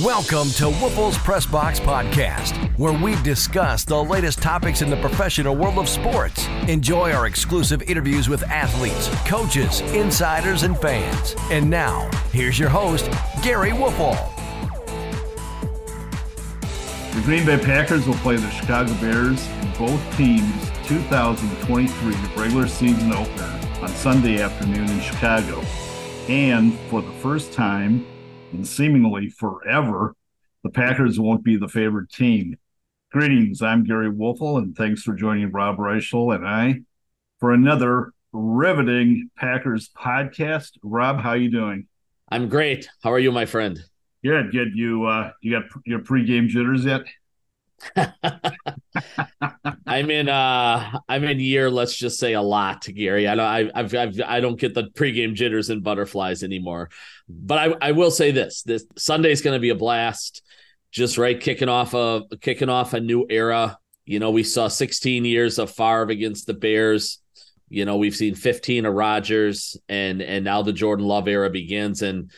Welcome to Woelfel's Press Box Podcast, where we discuss the latest topics in the professional world of sports. Enjoy our exclusive interviews with athletes, coaches, insiders, and fans. And now, here's your host, Gery Woelfel. The Green Bay Packers will play the Chicago Bears in both teams' 2023 regular season opener on Sunday afternoon in Chicago. And for the first time, seemingly forever, the Packers won't be the favorite team. Greetings, I'm Gery Woelfel, and thanks for joining Rob Reischel and I for another riveting Packers podcast. Rob, how are you doing? I'm great. How are you, my friend? Good, good. You uh you got your pregame jitters yet? I'm in uh I'm in year let's just say a lot Gary. I don't I I've, I've I don't get the pregame jitters and butterflies anymore. But I I will say this this Sunday's going to be a blast just right kicking off a kicking off a new era. You know we saw 16 years of Favre against the Bears. You know we've seen 15 of Rodgers and and now the Jordan Love era begins. And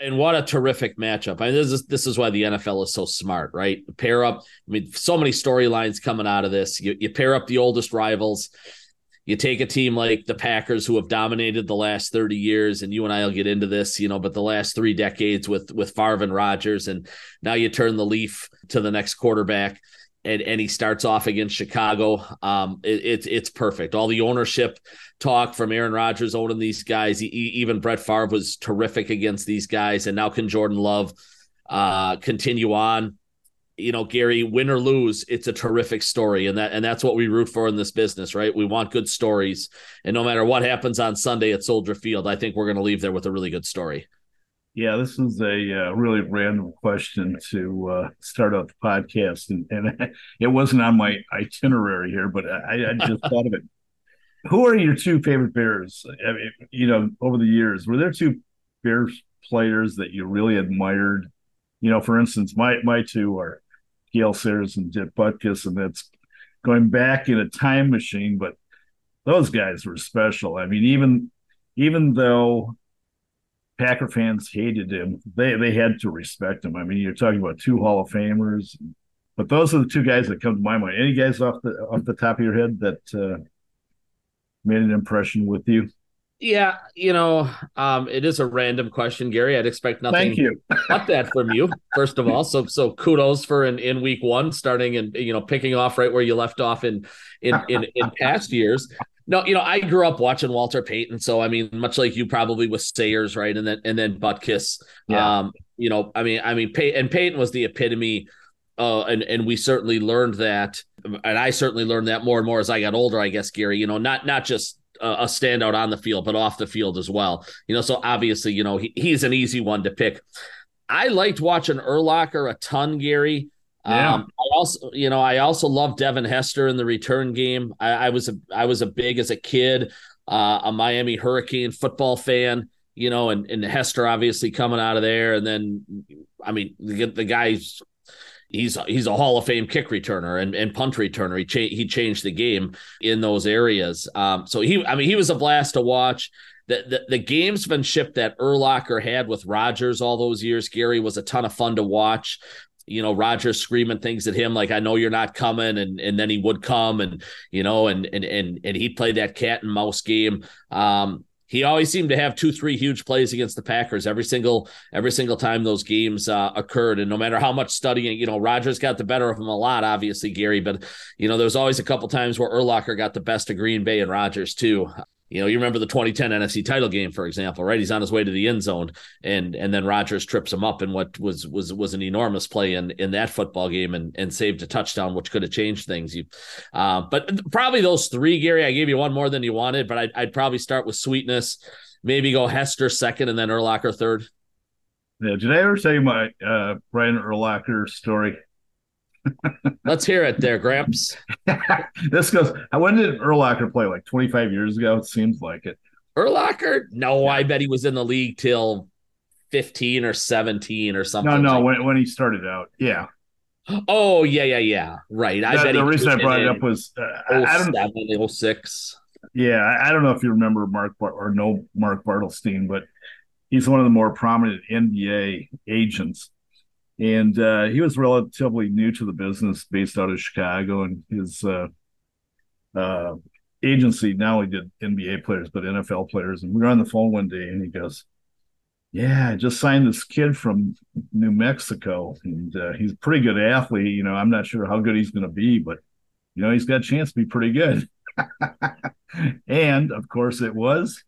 and what a terrific matchup. I mean, this is this is why the NFL is so smart, right? Pair up. I mean, so many storylines coming out of this. You, you pair up the oldest rivals. You take a team like the Packers, who have dominated the last 30 years, and you and I will get into this, you know, but the last three decades with with Favre and Rodgers, and now you turn the leaf to the next quarterback and and he starts off against Chicago. Um, it, it's it's perfect. All the ownership talk from Aaron Rodgers owning these guys. He, even Brett Favre was terrific against these guys, and now can Jordan Love uh, continue on? You know, Gary, win or lose, it's a terrific story, and that and that's what we root for in this business, right? We want good stories, and no matter what happens on Sunday at Soldier Field, I think we're going to leave there with a really good story. Yeah, this is a uh, really random question to uh, start out the podcast, and, and, it wasn't on my itinerary here, but I, I just thought of it. Who are your two favorite Bears? I mean, you know, over the years, were there two Bears players that you really admired? You know, for instance, my my two are Gale Sayers and Dick Butkus, and that's going back in a time machine. But those guys were special. I mean, even even though Packer fans hated him. They they had to respect him. I mean, you're talking about two Hall of Famers, but those are the two guys that come to my mind. Any guys off the off the top of your head that uh, made an impression with you? Yeah, you know, um, it is a random question, Gary. I'd expect nothing Thank you. but that from you, first of all. So so kudos for in, in week one, starting and you know, picking off right where you left off in in in, in past years. No, you know, I grew up watching Walter Payton, so I mean, much like you probably with Sayers, right, and then and then Butkus. Yeah. Um, you know, I mean, I mean, Pay- and Payton was the epitome, uh, and and we certainly learned that, and I certainly learned that more and more as I got older. I guess Gary, you know, not not just a standout on the field, but off the field as well. You know, so obviously, you know, he, he's an easy one to pick. I liked watching Urlacher a ton, Gary. Yeah. Um, also, you know, I also love Devin Hester in the return game. I, I was a, I was a big as a kid, uh, a Miami Hurricane football fan. You know, and and Hester obviously coming out of there, and then, I mean, the, the guy's he's he's a Hall of Fame kick returner and, and punt returner. He cha- he changed the game in those areas. Um, so he, I mean, he was a blast to watch. The, the, the gamesmanship that Urlacher had with Rodgers all those years, Gary, was a ton of fun to watch you know, Rodgers screaming things at him like, I know you're not coming. And, and then he would come and, you know, and, and, and, and he'd play that cat and mouse game. Um, he always seemed to have two, three huge plays against the Packers every single every single time those games uh, occurred. And no matter how much studying, you know, Rodgers got the better of him a lot, obviously, Gary. But you know, there was always a couple times where Urlacher got the best of Green Bay and Rodgers too. You know, you remember the 2010 NFC title game, for example, right? He's on his way to the end zone, and and then Rodgers trips him up in what was was was an enormous play in in that football game, and and saved a touchdown, which could have changed things. You, uh, but probably those three, Gary. I gave you one more than you wanted, but I'd, I'd probably start with Sweetness, maybe go Hester second, and then Urlacher third. Yeah, did I ever tell you my uh, Brian Urlacher story? Let's hear it there, Gramps. this goes, when did Urlacher play? Like 25 years ago? It seems like it. Urlacher? No, yeah. I bet he was in the league till 15 or 17 or something. No, no, like when, when he started out. Yeah. Oh, yeah, yeah, yeah. Right. I bet the reason I brought it up was uh, I don't 06. Yeah, I don't know if you remember Mark Bar- or know Mark Bartelstein, but he's one of the more prominent NBA agents and uh, he was relatively new to the business, based out of Chicago, and his uh, uh, agency not only did NBA players but NFL players. And we were on the phone one day, and he goes, "Yeah, I just signed this kid from New Mexico, and uh, he's a pretty good athlete. You know, I'm not sure how good he's going to be, but you know, he's got a chance to be pretty good." and of course, it was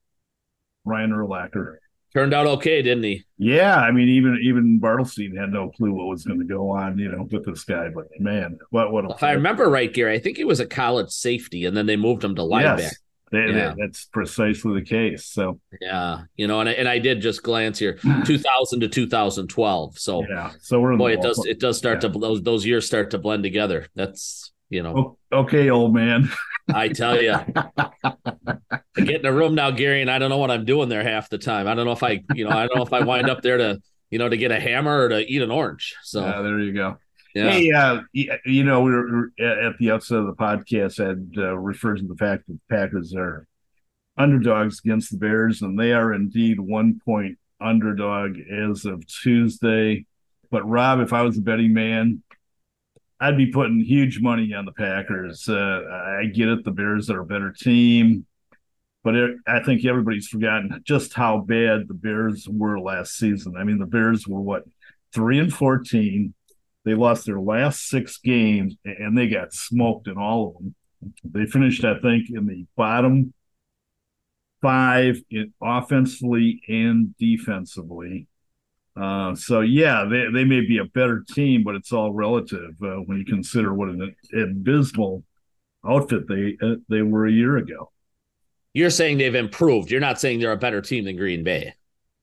Brian Urlacher turned out okay, didn't he? Yeah, I mean, even even Bartelstein had no clue what was going to go on, you know, with this guy. But man, what what? if I remember right, Gary, I think he was a college safety, and then they moved him to linebacker. Yes, they, yeah. They, that's precisely the case. So yeah, you know, and I, and I did just glance here, 2000 to 2012. So yeah, so we're boy, it does it does start yeah. to those those years start to blend together. That's you know. Okay, old man. I tell you, I get in a room now, Gary, and I don't know what I'm doing there half the time. I don't know if I, you know, I don't know if I wind up there to, you know, to get a hammer or to eat an orange. So yeah, there you go. Yeah. Hey, uh, you know, we were at the outset of the podcast and uh, referred to the fact that the Packers are underdogs against the Bears, and they are indeed one point underdog as of Tuesday. But Rob, if I was a betting man, I'd be putting huge money on the Packers. Uh, I get it; the Bears are a better team, but it, I think everybody's forgotten just how bad the Bears were last season. I mean, the Bears were what three and fourteen. They lost their last six games, and they got smoked in all of them. They finished, I think, in the bottom five in offensively and defensively. Uh, so yeah, they, they may be a better team, but it's all relative uh, when you consider what an abysmal outfit they uh, they were a year ago. You're saying they've improved. You're not saying they're a better team than Green Bay.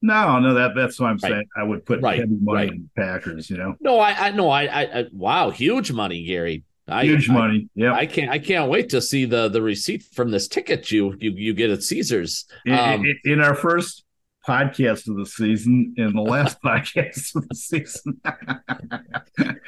No, no, that that's what I'm right. saying. I would put right. heavy money right. in Packers. You know. No, I, I no, I, I, wow, huge money, Gary. I, huge money. Yeah, I can't. I can't wait to see the the receipt from this ticket you you you get at Caesars. Um, in, in, our first podcast of the season in the last podcast of the season.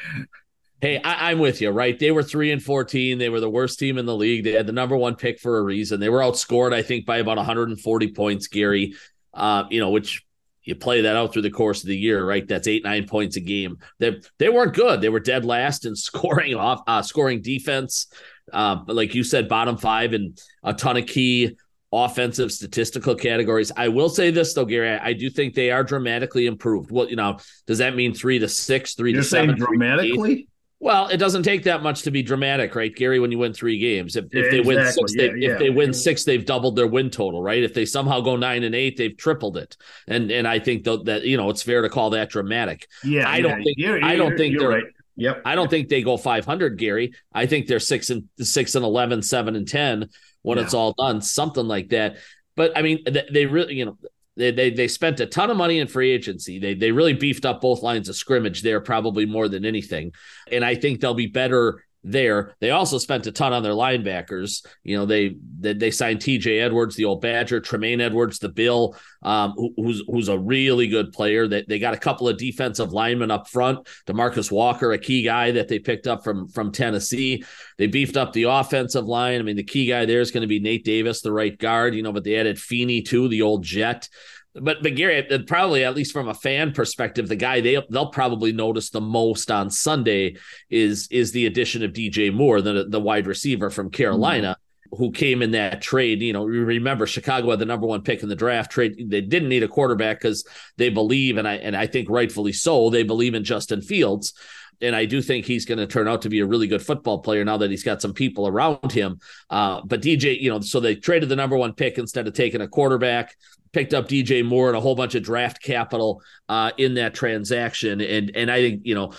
hey, I, am with you, right? They were three and 14. They were the worst team in the league. They had the number one pick for a reason. They were outscored, I think, by about 140 points, Gary. Uh, you know, which you play that out through the course of the year, right? That's eight, nine points a game. They they weren't good. They were dead last in scoring off uh, scoring defense. Uh, but like you said, bottom five and a ton of key offensive statistical categories. I will say this though, Gary, I, I, do think they are dramatically improved. Well, you know, does that mean three to six, 3 You're to seven? dramatically? Well, it doesn't take that much to be dramatic, right, Gary? When you win three games, if, if they win six, yeah, they, yeah. if they win six, they've doubled their win total, right? If they somehow go nine and eight, they've tripled it. And and I think that, that you know it's fair to call that dramatic. Yeah, I don't think you're, I don't think they're right. Yep. I don't think they go 500, Gary. I think they're six and six and 11, seven and 10 when yeah. it's all done, something like that. But I mean, they, they really, you know, they, they they spent a ton of money in free agency. They they really beefed up both lines of scrimmage there, probably more than anything. And I think they'll be better there. They also spent a ton on their linebackers. You know, they they, they signed T.J. Edwards, the old Badger, Tremaine Edmunds, the Bill, um, who, who's who's a really good player. That they, they got a couple of defensive linemen up front. Demarcus Walker, a key guy that they picked up from from Tennessee. They beefed up the offensive line. I mean, the key guy there is going to be Nate Davis, the right guard. You know, but they added Feeney too, the old Jet but but Gary, probably at least from a fan perspective, the guy they they'll probably notice the most on Sunday is is the addition of DJ Moore, the the wide receiver from Carolina. Mm-hmm. Who came in that trade? You know, remember Chicago had the number one pick in the draft trade. They didn't need a quarterback because they believe, and I and I think rightfully so, they believe in Justin Fields and I do think he's going to turn out to be a really good football player now that he's got some people around him. Uh, but DJ, you know, so they traded the number one pick instead of taking a quarterback picked up DJ Moore and a whole bunch of draft capital uh, in that transaction. And and I think you know,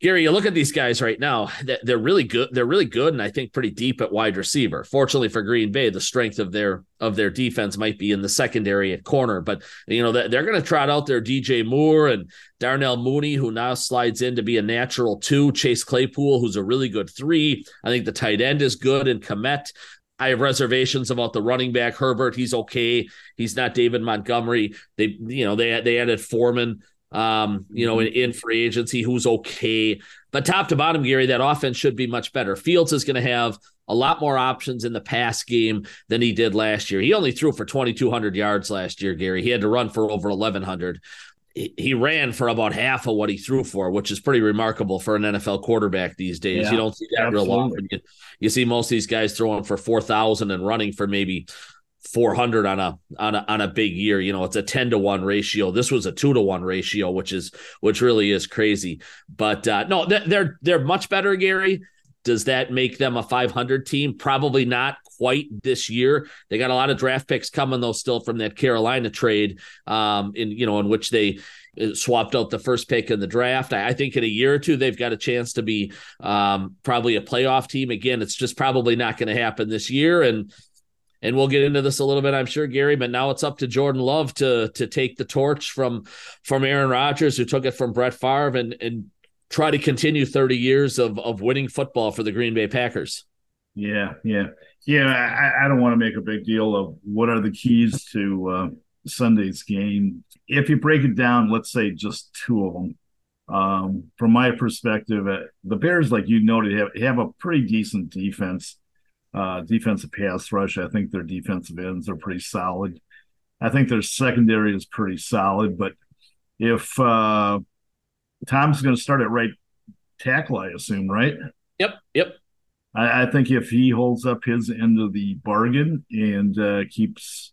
Gary, you look at these guys right now; they're really good. They're really good, and I think pretty deep at wide receiver. Fortunately for Green Bay, the strength of their of their defense might be in the secondary at corner. But you know, they're going to trot out their DJ Moore and Darnell Mooney, who now slides in to be a natural two. Chase Claypool, who's a really good three. I think the tight end is good, and Kmet. I have reservations about the running back Herbert. He's okay. He's not David Montgomery. They, you know, they they added Foreman, um, you know, in, in free agency, who's okay. But top to bottom, Gary, that offense should be much better. Fields is going to have a lot more options in the pass game than he did last year. He only threw for 2,200 yards last year, Gary. He had to run for over 1,100 he ran for about half of what he threw for, which is pretty remarkable for an NFL quarterback these days. Yeah, you don't see that absolutely. real often. You, you, see most of these guys throwing for four thousand and running for maybe four hundred on a on a on a big year. You know, it's a ten to one ratio. This was a two to one ratio, which is which really is crazy. But uh, no, they're they're much better, Gary. Does that make them a 500 team? Probably not quite this year. They got a lot of draft picks coming though, still from that Carolina trade, um, in you know, in which they uh, swapped out the first pick in the draft. I, I, think in a year or two they've got a chance to be um, probably a playoff team again. It's just probably not going to happen this year, and and we'll get into this a little bit, I'm sure, Gary. But now it's up to Jordan Love to to take the torch from from Aaron Rodgers, who took it from Brett Favre, and and try to continue 30 years of of winning football for the Green Bay Packers. Yeah, yeah, yeah. I, I don't want to make a big deal of what are the keys to uh, Sunday's game. If you break it down, let's say just two of them. Um, from my perspective, uh, the Bears, like you noted, have, have a pretty decent defense, uh, defensive pass rush. I think their defensive ends are pretty solid. I think their secondary is pretty solid. But if uh, Tom's going to start at right tackle, I assume, right? Yep, yep. I, I, think if he holds up his end of the bargain and uh, keeps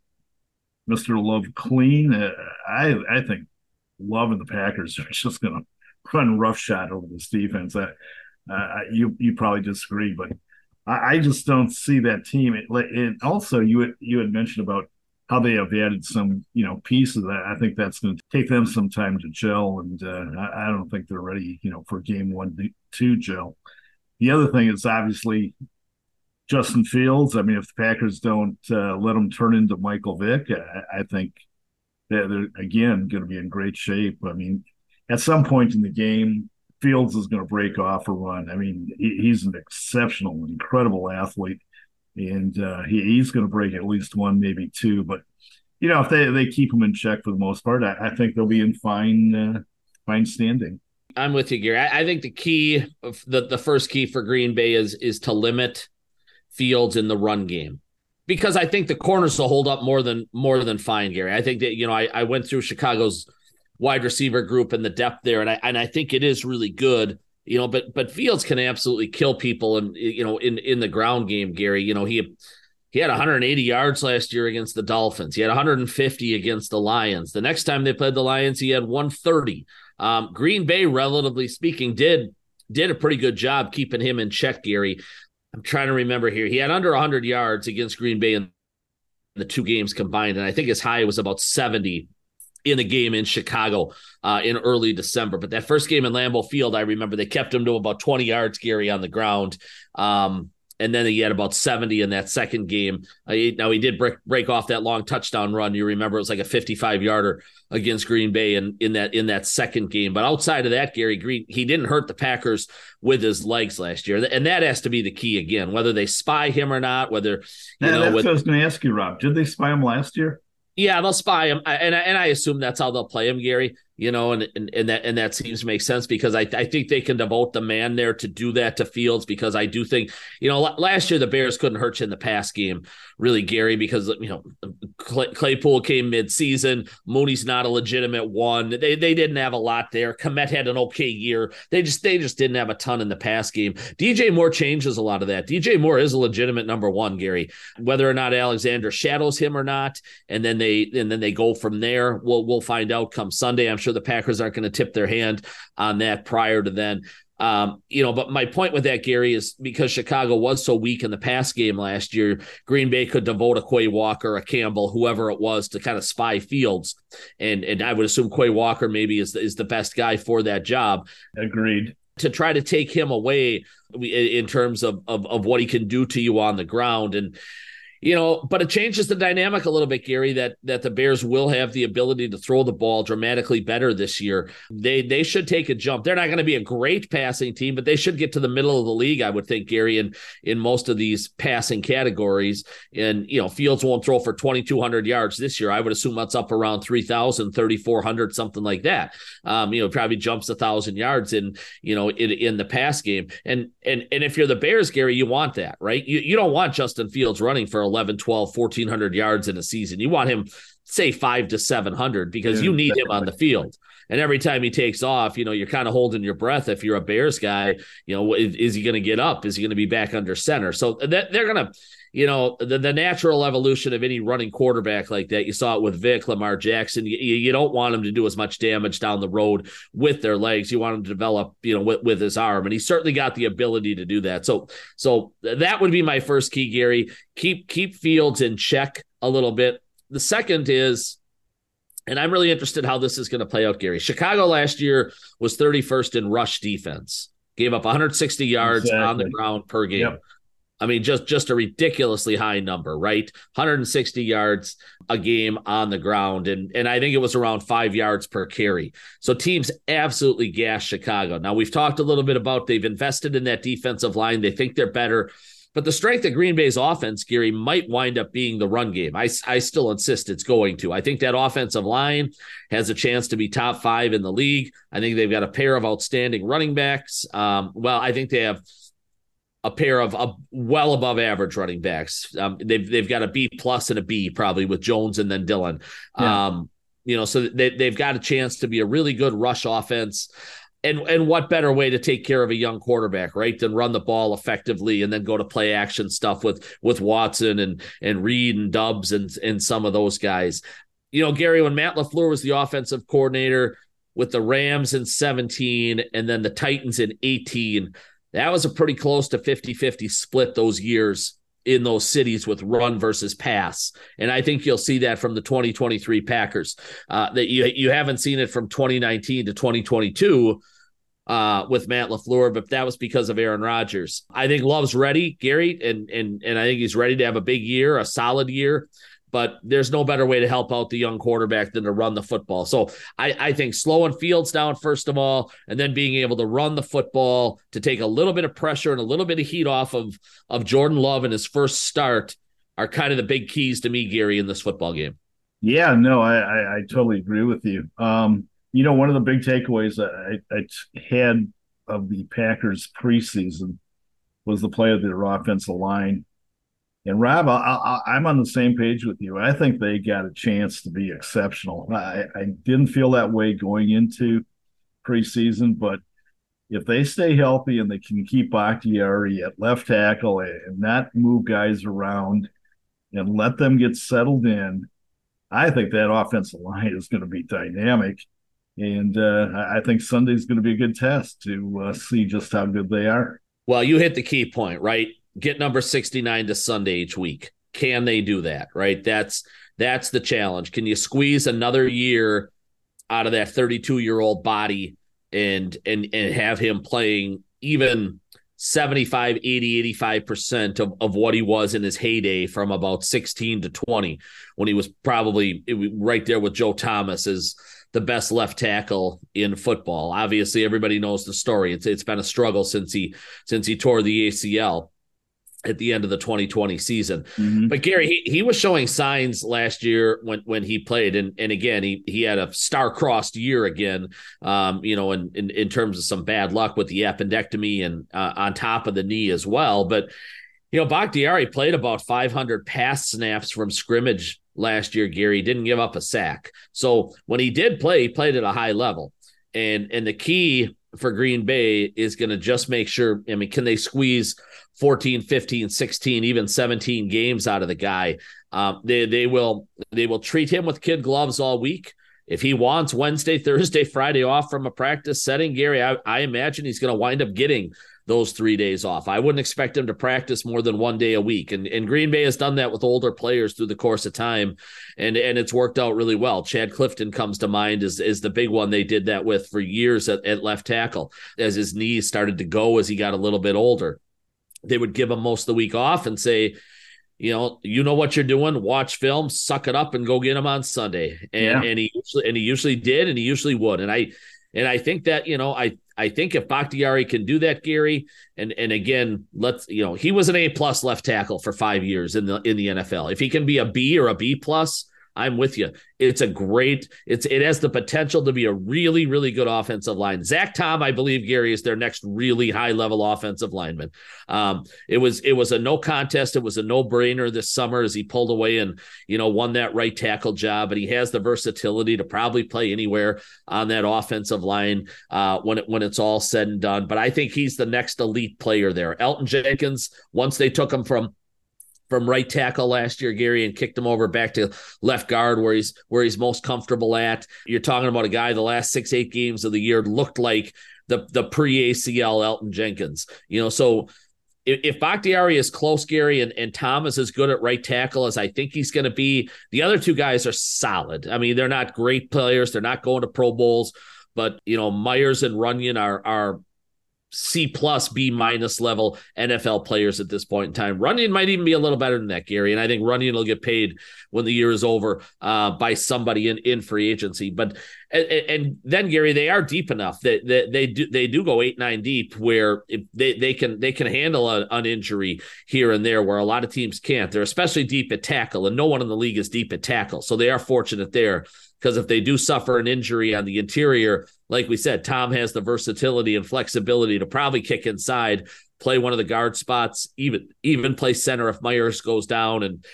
Mr. Love clean, uh, I I think Love and the Packers are just going to run roughshod over this defense. Uh, you you probably disagree, but I, I, just don't see that team. And also, you you had mentioned about how they have added some you know pieces. I think that's going to take them some time to gel, and uh, I, I, don't think they're ready you know for game one to gel. The other thing is obviously Justin Fields. I mean, if the Packers don't uh, let him turn into Michael Vick, I, I think they're, they're again going to be in great shape. I mean, at some point in the game, Fields is going to break off a run. I mean, he, he's an exceptional, incredible athlete, and uh, he, he's going to break at least one, maybe two. But you know, if they they keep him in check for the most part, I, I think they'll be in fine uh, fine standing. I'm with you, Gary. I, I think the key, the the first key for Green Bay is is to limit Fields in the run game because I think the corners will hold up more than more than fine, Gary. I think that you know I, I went through Chicago's wide receiver group and the depth there, and I and I think it is really good. You know, but but Fields can absolutely kill people, and you know in in the ground game, Gary. You know he he had 180 yards last year against the Dolphins. He had 150 against the Lions. The next time they played the Lions, he had 130. Um, Green Bay, relatively speaking, did did a pretty good job keeping him in check, Gary. I'm trying to remember here. He had under 100 yards against Green Bay in the two games combined, and I think his high was about 70 in a game in Chicago uh, in early December. But that first game in Lambeau Field, I remember they kept him to about 20 yards, Gary, on the ground. Um, and then he had about 70 in that second game. Uh, now he did break, break off that long touchdown run. You remember it was like a 55 yarder against Green Bay in, in that in that second game. But outside of that, Gary Green, he didn't hurt the Packers with his legs last year, and that has to be the key again. Whether they spy him or not, whether you yeah, know, that's with, what I was going to ask you, Rob. Did they spy him last year? Yeah, they'll spy him, and and I assume that's how they'll play him, Gary you know, and, and, and that and that seems to make sense because I, I think they can devote the man there to do that to Fields because I do think you know last year the Bears couldn't hurt you in the pass game really Gary because you know Claypool came mid-season Mooney's not a legitimate one. They they didn't have a lot there. Kmet had an okay year. They just they just didn't have a ton in the pass game. DJ Moore changes a lot of that. DJ Moore is a legitimate number one Gary. Whether or not Alexander shadows him or not and then they and then they go from there we'll we'll find out come Sunday. I'm sure the Packers aren't going to tip their hand on that prior to then. Um, you know, but my point with that, Gary, is because Chicago was so weak in the pass game last year, Green Bay could devote a Quay Walker, a Campbell, whoever it was, to kind of spy Fields, and and I would assume Quay Walker maybe is is the best guy for that job. Agreed. To try to take him away in terms of, of of what he can do to you on the ground, and you know, but it changes the dynamic a little bit, Gary. That that the Bears will have the ability to throw the ball dramatically better this year. They they should take a jump. They're not going to be a great passing team, but they should get to the middle of the league, I would think, Gary, in in most of these passing categories. And you know, Fields won't throw for twenty two hundred yards this year. I would assume that's up around 3,000, 3,400, something like that. Um, you know, probably jumps a thousand yards in you know in in the pass game. And and and if you're the Bears, Gary, you want that, right? You you don't want Justin Fields running for 11, 12, 1400 yards in a season. You want him say 5 to 700 because you need him on the field. And every time he takes off, you know, you're kind of holding your breath if you're a Bears guy, you know, is, is he going to get up? Is he going to be back under center? So uh, that they're going to you know, the, the natural evolution of any running quarterback like that. You saw it with Vick, Lamar Jackson. You, you don't want him to do as much damage down the road with their legs. You want him to develop, you know, with, with his arm. And he certainly got the ability to do that. So, so that would be my first key, Gary. Keep, keep Fields in check a little bit. The second is, and I'm really interested how this is going to play out, Gary. Chicago last year was 31st in rush defense, gave up 160 yards exactly. on the ground per game. Yep. I mean, just just a ridiculously high number, right? 160 yards a game on the ground, and and I think it was around five yards per carry. So teams absolutely gas Chicago. Now we've talked a little bit about they've invested in that defensive line. They think they're better. But the strength of Green Bay's offense, Gary, might wind up being the run game. I, I still insist it's going to. I think that offensive line has a chance to be top five in the league. I think they've got a pair of outstanding running backs. Um, well, I think they have a pair of uh, well above average running backs. Um, they've they've got a B plus and a B probably with Jones and then Dillon. Yeah. Um, you know, so they they've got a chance to be a really good rush offense. And and what better way to take care of a young quarterback, right, than run the ball effectively and then go to play action stuff with with Watson and and Reed and Doubs and and some of those guys. You know, Gary, when Matt LaFleur was the offensive coordinator with the Rams in 17 and then the Titans in 18 that was a pretty close to 50 50 split those years in those cities with run versus pass. And I think you'll see that from the 2023 Packers. Uh, that you you haven't seen it from 2019 to 2022 uh, with Matt LaFleur, but that was because of Aaron Rodgers. I think Love's ready, Gary, and and and I think he's ready to have a big year, a solid year but there's no better way to help out the young quarterback than to run the football. So I, I think slowing Fields down, first of all, and then being able to run the football to take a little bit of pressure and a little bit of heat off of, of Jordan Love in his first start are kind of the big keys to me, Gary, in this football game. Yeah, no, I, I, I totally agree with you. Um, you know, one of the big takeaways I, I had of the Packers preseason was the play of their offensive line. And Rob, I, am on the same page with you. I think they got a chance to be exceptional. I, I didn't feel that way going into preseason, but if they stay healthy and they can keep Bakhtiari at left tackle and not move guys around and let them get settled in, I think that offensive line is going to be dynamic. And uh, I think Sunday's going to be a good test to uh, see just how good they are. Well, you hit the key point, right? Get number 69 to Sunday each week. Can they do that? Right? That's that's the challenge. Can you squeeze another year out of that 32 year old body and and and have him playing even 75 80 85% of, of what he was in his heyday from about 16 to 20 when he was probably right there with joe thomas as the best left tackle in football obviously everybody knows the story it's it's been a struggle since he since he tore the acl at the end of the 2020 season. Mm-hmm. But Gary, he, he was showing signs last year when when he played, and and again he he had a star crossed year again. Um, you know, in, in in terms of some bad luck with the appendectomy and uh, on top of the knee as well. But you know, Bakhtiari played about 500 pass snaps from scrimmage last year. Gary didn't give up a sack, so when he did play, he played at a high level. And and the key for Green Bay is going to just make sure. I mean, can they squeeze 14, 15, 16, even 17 games out of the guy? Um, they they will they will treat him with kid gloves all week. If he wants Wednesday, Thursday, Friday off from a practice setting, Gary, I, I imagine he's going to wind up getting those three days off. I wouldn't expect him to practice more than one day a week. And, and Green Bay has done that with older players through the course of time. And, and it's worked out really well. Chad Clifton comes to mind as, is the big one they did that with for years at, at left tackle as his knees started to go as he got a little bit older. They would give him most of the week off and say, you know, you know what you're doing. Watch film, suck it up, and go get him on Sunday. And yeah. and he usually, and he usually did, and he usually would. And I and I think that you know, I I think if Bakhtiari can do that, Gary, and and again, let's you know, he was an A plus left tackle for five years in the in the NFL. If he can be a B or a B plus, I'm with you. It's a great. It's it has the potential to be a really really good offensive line. Zach Tom, I believe Gary is their next really high level offensive lineman. Um, it was it was a no contest. It was a no brainer this summer as he pulled away and you know won that right tackle job. But he has the versatility to probably play anywhere on that offensive line uh, when it when it's all said and done. But I think he's the next elite player there. Elgton Jenkins. Once they took him from from right tackle last year, Gary, and kicked him over back to left guard where he's where he's most comfortable at. You're talking about a guy the last six, eight games of the year looked like the the pre ACL Elgton Jenkins. You know, so if, if Bakhtiari is close, Gary, and, and Thomas is good at right tackle as I think he's going to be, the other two guys are solid. I mean, they're not great players, they're not going to Pro Bowls, but you know, Myers and Runyan are are C plus B minus level NFL players at this point in time. Runyan might even be a little better than that, Gary. And I think Runyan will get paid when the year is over uh, by somebody in, in free agency. But and, and then Gary, they are deep enough that, that they do they do go eight nine deep where they they can they can handle a, an injury here and there where a lot of teams can't. They're especially deep at tackle, and no one in the league is deep at tackle, so they are fortunate there because if they do suffer an injury on the interior, like we said, Tom has the versatility and flexibility to probably kick inside, play one of the guard spots, even even play center if Myers goes down, and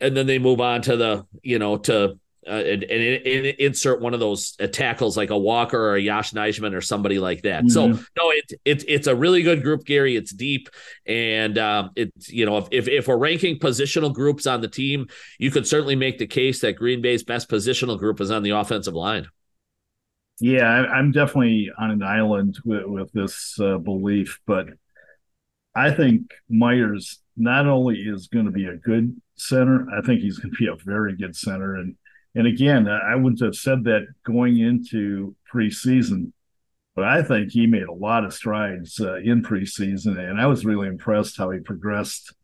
and then they move on to the you know to uh, and, and, and, insert one of those uh, tackles like a Walker or a Yosh Nijman or somebody like that. Mm-hmm. So no, it's it's it's a really good group, Gary. It's deep, and um, it's you know if, if if we're ranking positional groups on the team, you could certainly make the case that Green Bay's best positional group is on the offensive line. Yeah, I, am definitely on an island with, with this uh, belief, but I think Myers not only is going to be a good center, I think he's going to be a very good center, and and again, I wouldn't have said that going into preseason, but I think he made a lot of strides uh, in preseason, and I was really impressed how he progressed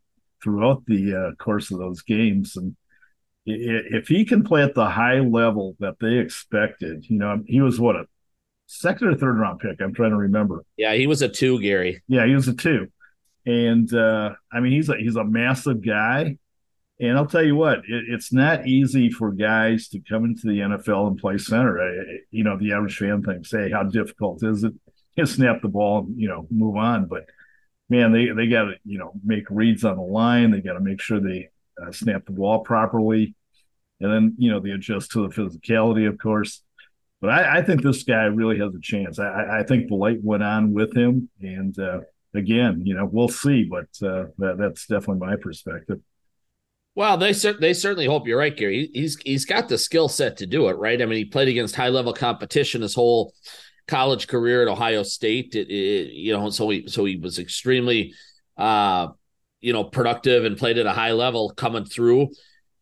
throughout the uh, course of those games. And if he can play at the high level that they expected, you know, he was what a second or third round pick. I'm trying to remember. Yeah, he was a two, Gary. Yeah, he was a two, and uh, I mean, he's a he's a massive guy. And I'll tell you what, it, it's not easy for guys to come into the NFL and play center. I, you know, the average fan thinks, "Hey, how difficult is it?" You snap the ball and you know move on. But man, they they got to you know make reads on the line. They got to make sure they uh, snap the ball properly, and then you know they adjust to the physicality, of course. But I, I think this guy really has a chance. I, I think the light went on with him, and uh, again, you know, we'll see. But uh, that, that's definitely my perspective. Well, they they certainly hope you're right, Gary. He's he's got the skill set to do it, right? I mean, he played against high level competition his whole college career at Ohio State. It, it, you know, so he so he was extremely, uh, you know, productive and played at a high level coming through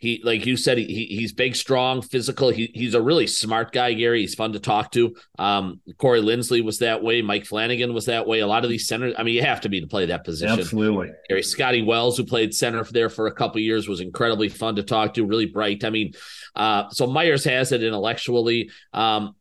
he like you said he, he's big strong physical. He, he's a really smart guy gary. He's fun to talk to. Um corey linsley was that way. Mike flanagan was that way. A lot of these centers i mean you have to be to play that position. Absolutely. Gary scotty wells who played center there for a couple years was incredibly fun to talk to really bright. I mean uh so myers has it intellectually. Um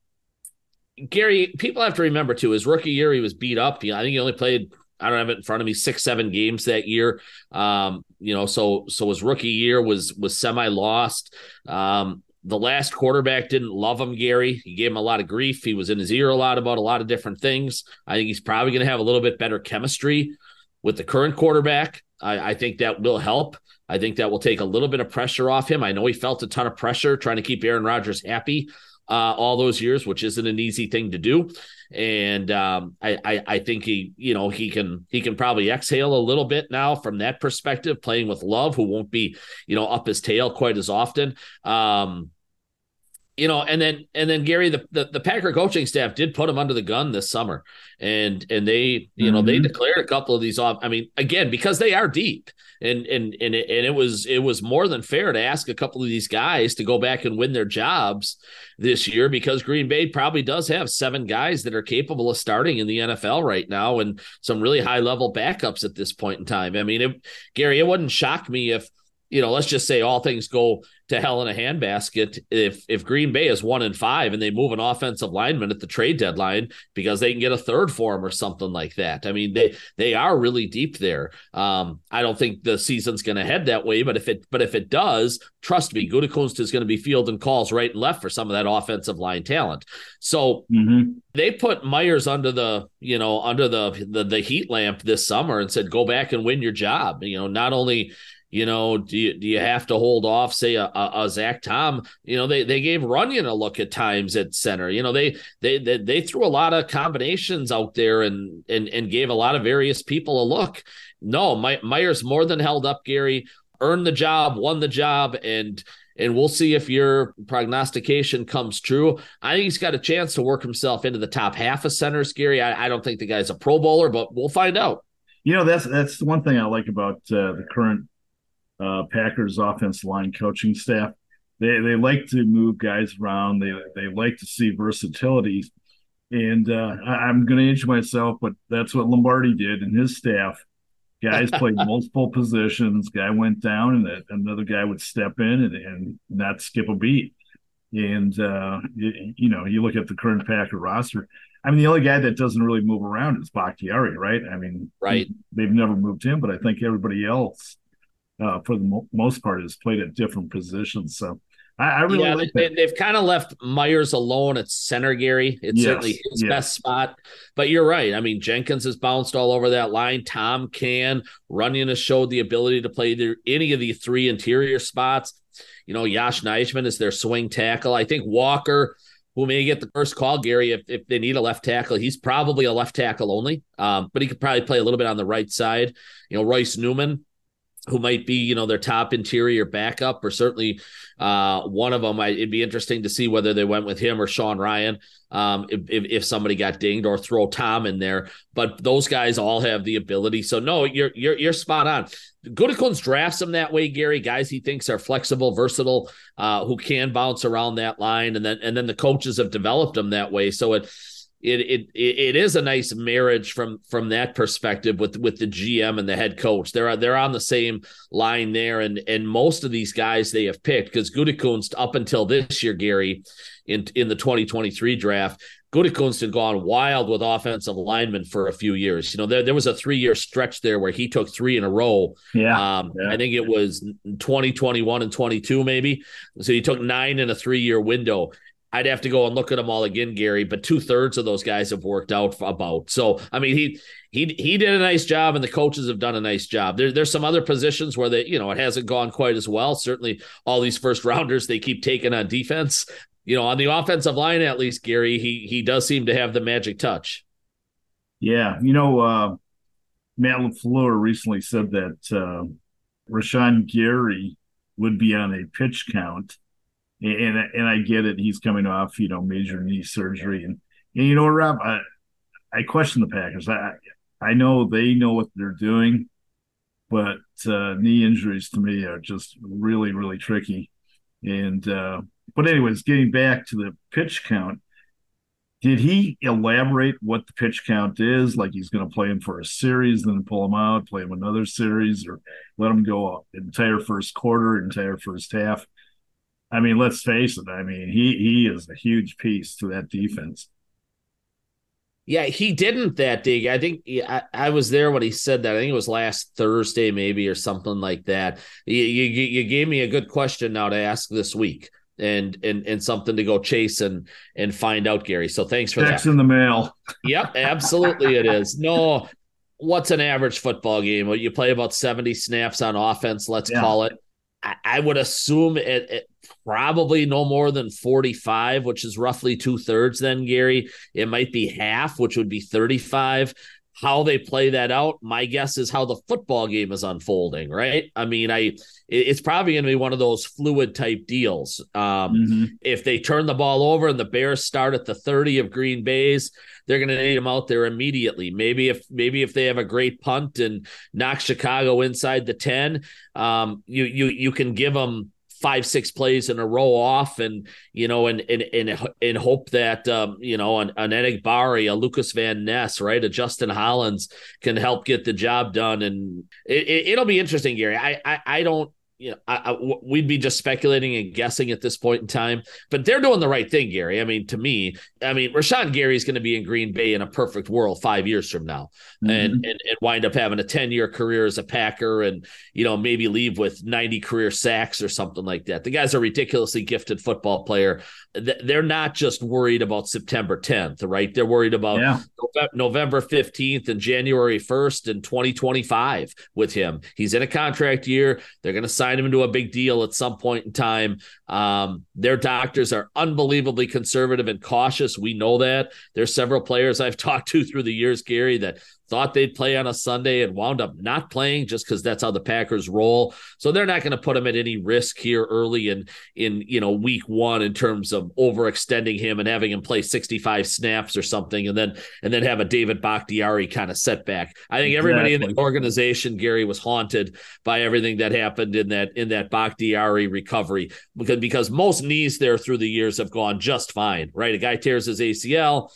Gary, people have to remember too. His rookie year, he was beat up. I think he only played I don't have it in front of me. Six, seven games that year. Um, you know, so so his rookie year was was semi lost. Um, the last quarterback didn't love him, Gary. He gave him a lot of grief. He was in his ear a lot about a lot of different things. I think he's probably going to have a little bit better chemistry with the current quarterback. I, I, think that will help. I think that will take a little bit of pressure off him. I know he felt a ton of pressure trying to keep Aaron Rodgers happy uh, all those years, which isn't an easy thing to do. And um, I, I, I think he, you know, he can he can probably exhale a little bit now from that perspective, playing with Love, who won't be, you know, up his tail quite as often. Um, you know, and then and then Gary, the, the, the Packer coaching staff did put him under the gun this summer, and and they, you mm-hmm. know, they mm-hmm. declared a couple of these off. I mean, again, because they are deep, and and and it, and it was it was more than fair to ask a couple of these guys to go back and win their jobs this year because Green Bay probably does have seven guys that are capable of starting in the NFL right now and some really high level backups at this point in time. I mean, it, Gary, it wouldn't shock me if you know, let's just say all things go to hell in a handbasket. If if Green Bay is one and five and they move an offensive lineman at the trade deadline because they can get a third for him or something like that. I mean, they they are really deep there. Um, I don't think the season's going to head that way, but if it but if it does, trust me, Gutekunst is going to be fielding calls right and left for some of that offensive line talent. So mm-hmm. they put Myers under the you know under the, the the heat lamp this summer and said, go back and win your job. You know, not only you know, do you, do you have to hold off, say a, a, a, Zach Tom? You know, they they gave Runyan a look at times at center. You know, they they they, they threw a lot of combinations out there and and and gave a lot of various people a look. No, My, Myers more than held up. Gary earned the job, won the job, and and we'll see if your prognostication comes true. I think he's got a chance to work himself into the top half of centers, Gary. I, I don't think the guy's a Pro Bowler, but we'll find out. You know, that's that's one thing I like about uh, the current uh, Packers offensive line coaching staff. They they like to move guys around. They they like to see versatility. And uh, I, am going to age myself, but that's what Lombardi did and his staff. Guys played multiple positions. Guy went down, and that another guy would step in and, and not skip a beat. And uh, you, you, know, you look at the current Packer roster. I mean, the only guy that doesn't really move around is Bakhtiari, right? I mean, right? They've never moved him, but I think everybody else uh, for the mo- most part, has played at different positions. So I, I really yeah, like they, have kind of left Myers alone at center, Gary. It's yes, certainly his yes. best spot. But you're right. I mean, Jenkins has bounced all over that line. Tom can. Runyan has showed the ability to play either, any of the three interior spots. You know, Yosh Nijman is their swing tackle. I think Walker – who may get the first call, Gary, if, if they need a left tackle. He's probably a left tackle only, um, but he could probably play a little bit on the right side. You know, Royce Newman, who might be, you know, their top interior backup, or certainly uh, one of them. I, it'd be interesting to see whether they went with him or Sean Rhyan um, if, if, if somebody got dinged, or throw Tom in there. But those guys all have the ability. So no, you're you're you're spot on. Gutekunst drafts them that way, Gary. Guys he thinks are flexible, versatile, uh, who can bounce around that line, and then and then the coaches have developed them that way. So it it, it it is a nice marriage from from that perspective with with the GM and the head coach. They're they're on the same line there, and and most of these guys they have picked because Gutekunst up until this year, Gary, in in the 2023 draft, Gutekunst had gone wild with offensive linemen for a few years. You know, there, there was a three year stretch there where he took three in a row. Yeah, um, yeah. I think it was 2021 and 22, maybe. So he took nine in a three year window. I'd have to go and look at them all again, Gary. But two thirds of those guys have worked out about. So I mean, he he he did a nice job, and the coaches have done a nice job. There, there's some other positions where they, you know, it hasn't gone quite as well. Certainly, all these first rounders they keep taking on defense. You know, on the offensive line, at least Gary, he he does seem to have the magic touch. Yeah, you know, uh, Matt LaFleur recently said that uh, Rashan Gary would be on a pitch count and and I get it. He's coming off, you know, major knee surgery, and, and you know, Rob, I, I question the Packers. I I know they know what they're doing, but uh, knee injuries to me are just really really tricky. And uh, but anyways, getting back to the pitch count, did he elaborate what the pitch count is? Like he's going to play him for a series, then pull him out, play him another series, or let him go entire first quarter, entire first half? I mean, let's face it. I mean, he he is a huge piece to that defense. Yeah, he didn't that day. I think I, I, was there when he said that. I think it was last Thursday, maybe, or something like that. You, you, you gave me a good question now to ask this week, and and and something to go chase and and find out, Gary. So thanks for Text that. in the mail. Yep, absolutely, it is. No, what's an average football game? Well, you play about seventy snaps on offense. Let's yeah. call it. I, I would assume it, it probably no more than 45, which is roughly two thirds, then, Gary. It might be half, which would be 35. How they play that out, my guess is how the football game is unfolding, right? I mean, I it's probably going to be one of those fluid type deals. Um, mm-hmm. If they turn the ball over and the Bears start at the 30 of Green Bay's, they're going to need them out there immediately. Maybe if maybe if they have a great punt and knock Chicago inside the 10, um, you you you can give them five six plays in a row off and you know and and and, and hope that um, you know an, an Enagbare, a Lucas Van Ness, right, a Justin Hollins can help get the job done and it, will it, be interesting, Gary. I, I I don't you know, I, I, we'd be just speculating and guessing at this point in time. But they're doing the right thing, Gary. I mean, to me, I mean, Rashan Gary is going to be in Green Bay in a perfect world five years from now, mm-hmm. and, and and wind up having a ten year career as a Packer, and you know maybe leave with ninety career sacks or something like that. The guy's a ridiculously gifted football player. They're not just worried about September 10th, right? They're worried about yeah. November 15th and January 1st and 2025 with him. He's in a contract year. They're going to sign him into a big deal at some point in time. Um, their doctors are unbelievably conservative and cautious. We know that. There's several players I've talked to through the years, Gary, that thought they'd play on a Sunday and wound up not playing just because that's how the Packers roll. So they're not going to put him at any risk here early in in you know week one in terms of overextending him and having him play 65 snaps or something and then and then have a David Bakhtiari kind of setback. I think everybody exactly. in the organization, Gary, was haunted by everything that happened in that in that Bakhtiari recovery because because most knees there through the years have gone just fine, right? A guy tears his ACL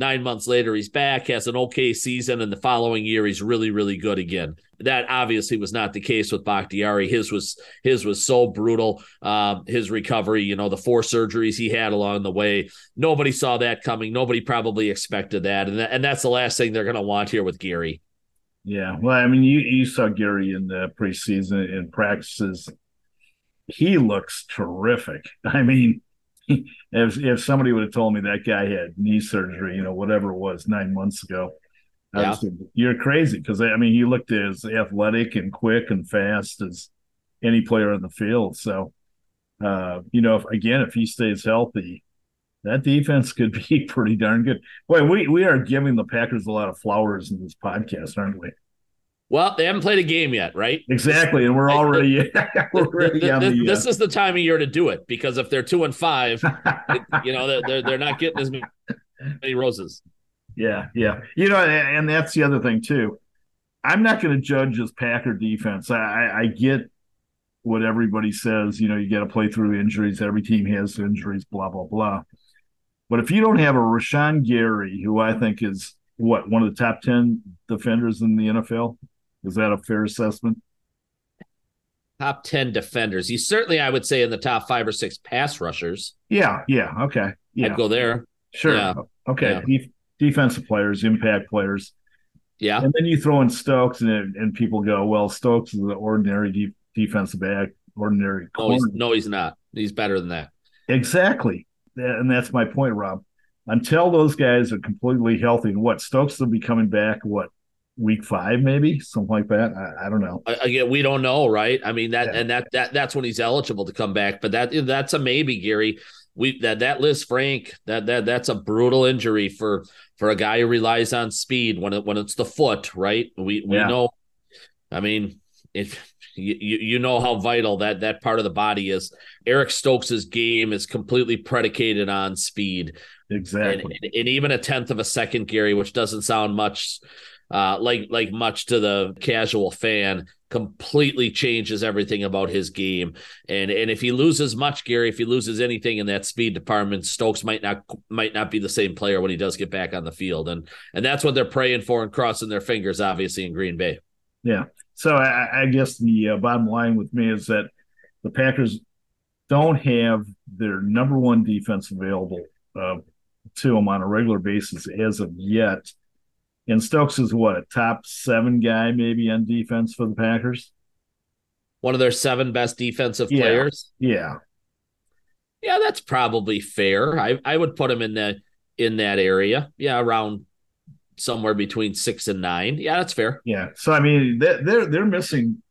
Nine months later, he's back, has an okay season, and the following year he's really, really good again. That obviously was not the case with Bakhtiari. His was his was so brutal. Um, his recovery, you know, the four surgeries he had along the way. Nobody saw that coming. Nobody probably expected that, and that, and that's the last thing they're going to want here with Gary. Yeah, well, I mean, you you saw Gary in the preseason in practices. He looks terrific. I mean, if if somebody would have told me that guy had knee surgery, you know, whatever it was nine months ago, yeah. Said, you're crazy because I mean he looked as athletic and quick and fast as any player on the field. So, uh, you know, if, again, if he stays healthy, that defense could be pretty darn good. Boy, we we are giving the Packers a lot of flowers in this podcast, aren't we? Well, they haven't played a game yet, right? Exactly, and we're already, we're already the, the, the, this uh, is the time of year to do it because if they're two and five, it, you know they're, they're not getting as many roses. Yeah, yeah, you know, and that's the other thing too. I'm not going to judge this Packer defense. I, I, get what everybody says. You know, you got to play through injuries. Every team has injuries. Blah blah blah. But if you don't have a Rashan Gary, who I think is what one of the top ten defenders in the NFL, is that a fair assessment? Top 10 defenders. He's certainly, I would say, in the top five or six pass rushers. Yeah. Yeah. Okay. Yeah. I'd go there. Sure. Yeah. Okay. Yeah. defensive players, impact players. Yeah. And then you throw in Stokes, and, and people go, well, Stokes is an ordinary de- defensive back, ordinary. No he's, no, he's not. He's better than that. Exactly. And that's my point, Rob. Until those guys are completely healthy, and what Stokes will be coming back, what week five, maybe something like that. I, I don't know. Again, we don't know, right? I mean that, yeah. and that that that's when he's eligible to come back. But that that's a maybe, Gary. We that that frank that that that's a brutal injury for for a guy who relies on speed when it when it's the foot, right? We we yeah. know. I mean, if you you know how vital that that part of the body is. Eric Stokes's game is completely predicated on speed. Exactly. And, and, even a tenth of a second, Gary, which doesn't sound much uh, like like much to the casual fan, completely changes everything about his game. And and if he loses much, Gary, if he loses anything in that speed department, Stokes might not might not be the same player when he does get back on the field. And and that's what they're praying for and crossing their fingers, obviously in Green Bay. Yeah. So I, I guess the uh, bottom line with me is that the Packers don't have their number one defense available uh, to them on a regular basis as of yet. And Stokes is what a top seven guy maybe on defense for the Packers. One of their seven best defensive yeah. players. Yeah. Yeah, that's probably fair. I, I would put him in the in that area. Yeah, around somewhere between six and nine. Yeah, that's fair. Yeah. So I mean, they're they're missing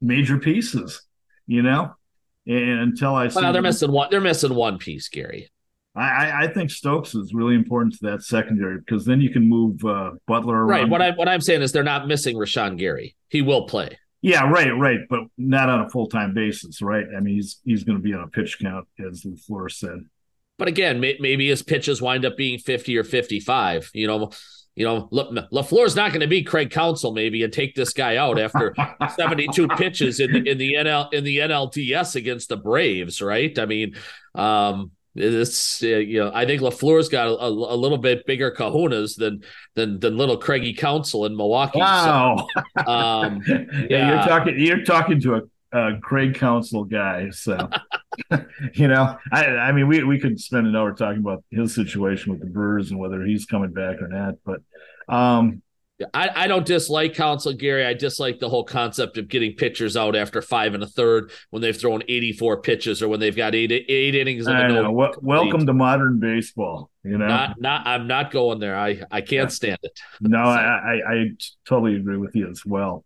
major pieces, you know. And until I see, well, they're missing one. They're missing one piece, Gary. I, I think Stokes is really important to that secondary because then you can move uh, Butler around. Right. What I what I'm saying is they're not missing Rashan Gary. He will play. Yeah, right, right, but not on a full time basis, right? I mean, he's he's going to be on a pitch count, as LaFleur said. But again, may, maybe his pitches wind up being 50 or 55. You know, you know, LaFleur's not going to be Craig Counsell maybe and take this guy out after 72 pitches in the in the NL in the NLDS against the Braves, right? I mean, um, it's uh, you know I think LaFleur's got a, a, a, little bit bigger kahunas than than than little Craigie Counsell in Milwaukee. Wow. So, um, yeah, yeah, you're talking you're talking to a, uh, Craig Counsell guy. So, you know, I, I mean, we, we could spend an hour talking about his situation with the Brewers and whether he's coming back or not. But, um, I, I don't dislike Counsell Gary. I dislike the whole concept of getting pitchers out after five and a third when they've thrown 84 pitches or when they've got eight eight innings. I know. Welcome to modern baseball. You know, not, not I'm not going there. I I can't stand it. No, so. I, I, I totally agree with you as well.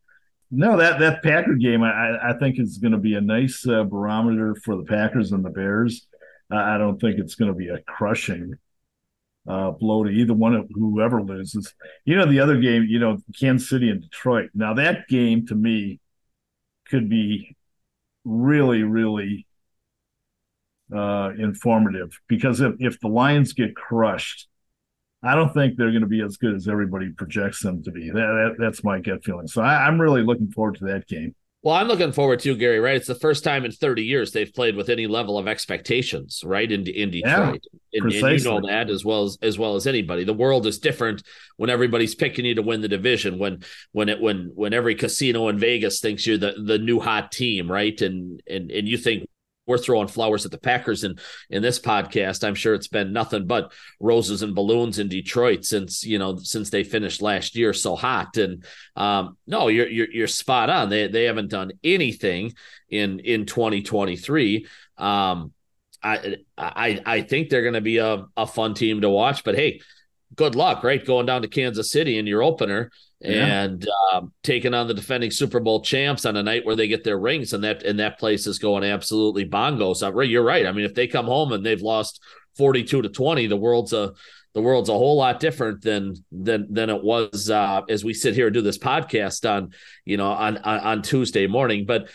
No, that that Packer game I I think is going to be a nice uh, barometer for the Packers and the Bears. Uh, I don't think it's going to be a crushing uh, blow to either one of whoever loses. You know, the other game, you know, Kansas City and Detroit. Now that game to me could be really, really uh, informative because if if the Lions get crushed, I don't think they're going to be as good as everybody projects them to be. That, that that's my gut feeling. So I, I'm really looking forward to that game. Well, I'm looking forward to Gary. Right, it's the first time in 30 years they've played with any level of expectations, right? In in Detroit, yeah, and, and, you know that as well as as well as anybody. The world is different when everybody's picking you to win the division. When when it when when every casino in Vegas thinks you're the the new hot team, right? And and and you think we're throwing flowers at the Packers in in this podcast. I'm sure it's been nothing but roses and balloons in Detroit since you know since they finished last year so hot. And um, no, you're, you're you're spot on. They they haven't done anything in in 2023. Um, I I I think they're going to be a, a fun team to watch. But hey, good luck, right? Going down to Kansas City in your opener yeah. and um, taking on the defending Super Bowl champs on a night where they get their rings, and that and that place is going absolutely bongo. So right, you're right. I mean, if they come home and they've lost 42 to 20, the world's a the world's a whole lot different than than than it was uh, as we sit here and do this podcast on you know on on, on Tuesday morning. But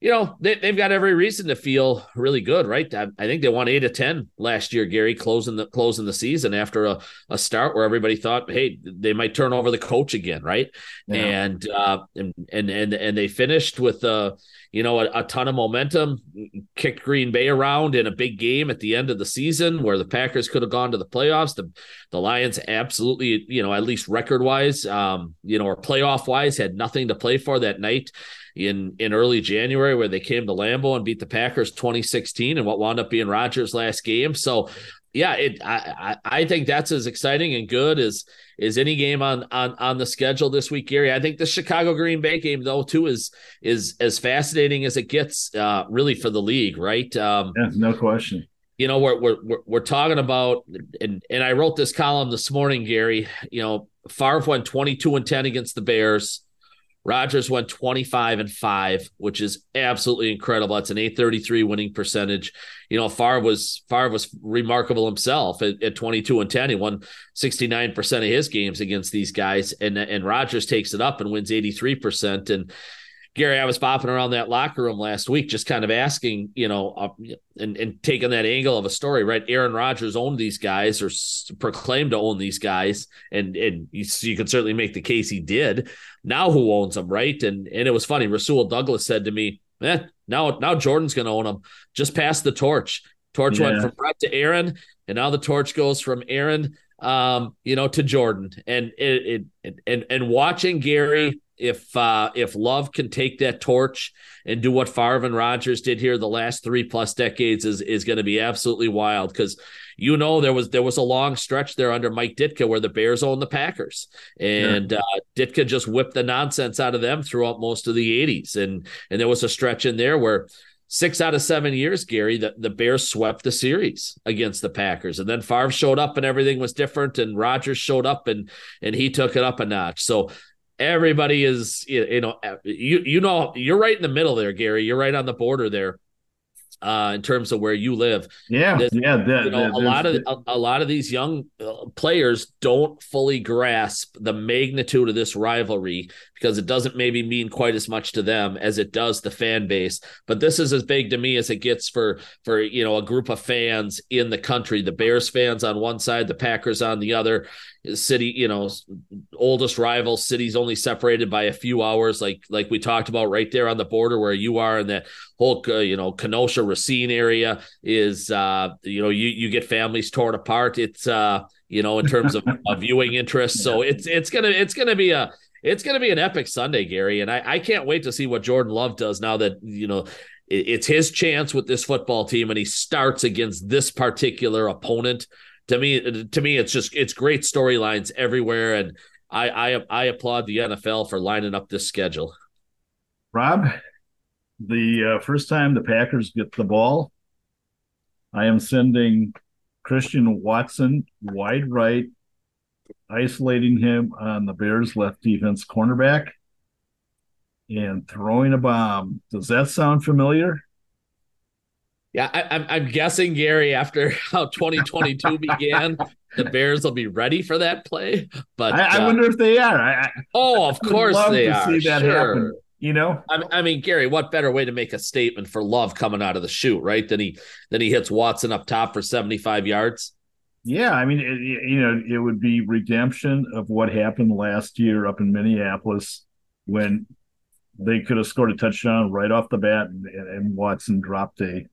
you know, they, they've got every reason to feel really good, right? I, I, think they won eight to 10 last year, Gary, closing the closing the season after a, a start where everybody thought, hey, they might turn over the coach again, right? Yeah. And, uh, and, and, and, and they finished with, uh, you know, a, a, ton of momentum, kicked Green Bay around in a big game at the end of the season where the Packers could have gone to the playoffs. The, the Lions absolutely, you know, at least record wise, um, you know, or playoff wise, had nothing to play for that night in in early January where they came to Lambeau and beat the Packers 2016 and what wound up being Rodgers' last game. So yeah, it I I think that's as exciting and good as is any game on on on the schedule this week, Gary. I think the Chicago Green Bay game though too is is as fascinating as it gets, uh, really for the league, right? Um, yeah, no question. You know, we're we're we're talking about, and and I wrote this column this morning, Gary. You know, Favre went twenty two and ten against the Bears. Rodgers went 25 and 5, which is absolutely incredible. That's an 833 winning percentage. You know, Favre was Favre was remarkable himself at, at 22 and 10. He won 69% of his games against these guys. And and Rodgers takes it up and wins 83%. And Gary, I was popping around that locker room last week, just kind of asking, you know, uh, and, and taking that angle of a story, right? Aaron Rodgers owned these guys or s- proclaimed to own these guys, and and you, you can certainly make the case he did. Now who owns them, right? And and it was funny. Rasul Douglas said to me, "Eh, now now Jordan's going to own them. Just pass the torch. Torch yeah. went from Brett to Aaron, and now the torch goes from Aaron, um, you know, to Jordan. And it, it and and watching Gary." If uh, if Love can take that torch and do what Favre and Rodgers did here the last three plus decades is is going to be absolutely wild because you know there was there was a long stretch there under Mike Ditka where the Bears owned the Packers and uh, Ditka just whipped the nonsense out of them throughout most of the 80s and and there was a stretch in there where six out of seven years, Gary, the, the Bears swept the series against the Packers. And then Favre showed up and everything was different. And Rodgers showed up and and he took it up a notch. So everybody is you know you you know you're right in the middle there gary you're right on the border there uh, in terms of where you live. Yeah, There's, yeah. That, you know, that, a lot of a, a, lot of these young uh, players don't fully grasp the magnitude of this rivalry because it doesn't maybe mean quite as much to them as it does the fan base. But this is as big to me as it gets for for you know a group of fans in the country. The Bears fans on one side, the Packers on the other city you know oldest rival cities only separated by a few hours like like we talked about right there on the border where you are and that whole uh, you know kenosha racine area is uh you know you you get families torn apart. It's uh you know in terms of, of viewing interest so it's it's gonna it's gonna be a it's going to be an epic Sunday, Gary, and I, I can't wait to see what Jordan Love does now that you know it, it's his chance with this football team, and he starts against this particular opponent. To me, to me, it's just it's great storylines everywhere, and I I I applaud the NFL for lining up this schedule. Rob, the uh, first time the Packers get the ball, I am sending Christian Watson wide right, isolating him on the Bears left defense cornerback and throwing a bomb. Does that sound familiar? Yeah, I, am I'm guessing Gary. After how 2022 began, the Bears will be ready for that play. But I, I uh, wonder if they are. I, oh, of course they are. See that sure. happen. You know, I, I mean, Gary, what better way to make a statement for Love coming out of the chute, right? Than he than he hits Watson up top for 75 yards. Yeah, I mean, it, you know, it would be redemption of what happened last year up in Minneapolis when they could have scored a touchdown right off the bat, and, and Watson dropped a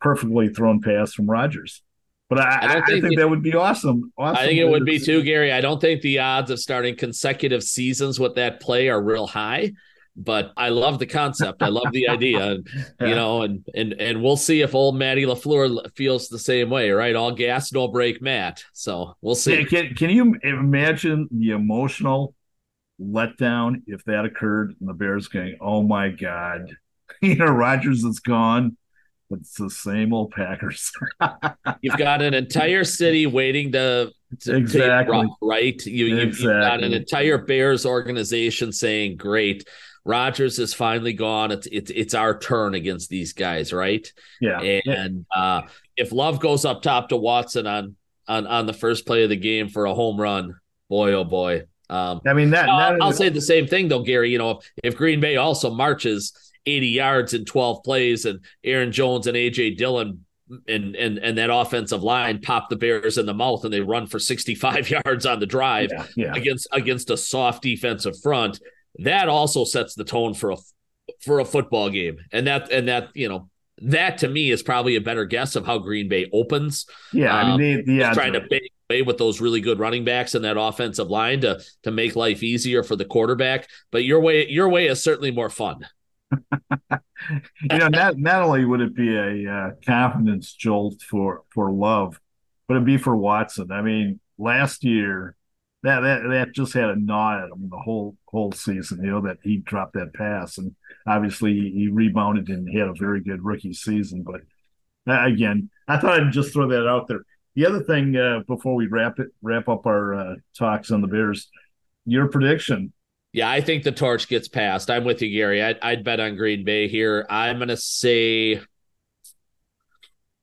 perfectly thrown pass from Rodgers. But I, I, I think, think that would be awesome. awesome. I think it would be too, Gary. I don't think the odds of starting consecutive seasons with that play are real high but I love the concept. I love the idea, and, you know, and and and we'll see if old Matty LaFleur feels the same way, right? All gas, no brake, Matt. So we'll see. can can you imagine the emotional letdown if that occurred and the Bears going, "Oh my God, you know, Rodgers is gone." It's the same old Packers. You've got an entire city waiting to, to exactly rock, right. You, exactly. You've got an entire Bears organization saying, "Great, Rodgers is finally gone. It's it's it's our turn against these guys, right? Yeah. And uh, if Love goes up top to Watson on on on the first play of the game for a home run, boy oh boy. Um, I mean that. Uh, I'll say the same thing though, Gary. You know, if, if Green Bay also marches 80 yards in 12 plays, and Aaron Jones and AJ Dillon and and and that offensive line pop the Bears in the mouth and they run for 65 yards on the drive yeah, yeah. against against a soft defensive front that also sets the tone for a for a football game and that and that you know that to me is probably a better guess of how Green Bay opens. Yeah, um, I mean, they, the trying to bake away with those really good running backs and that offensive line to to make life easier for the quarterback. But your way, your way is certainly more fun. you know, not not only would it be a uh, confidence jolt for for Love, but it'd be for Watson. I mean, last year that that that just had a gnaw at him the whole whole season. You know that he dropped that pass, and obviously he rebounded and had a very good rookie season. But uh, again, I thought I'd just throw that out there. The other thing uh, before we wrap it wrap up our uh, talks on the Bears, your prediction. Yeah, I think the torch gets passed. I'm with you, Gary. I'd, I'd bet on Green Bay here. I'm going to say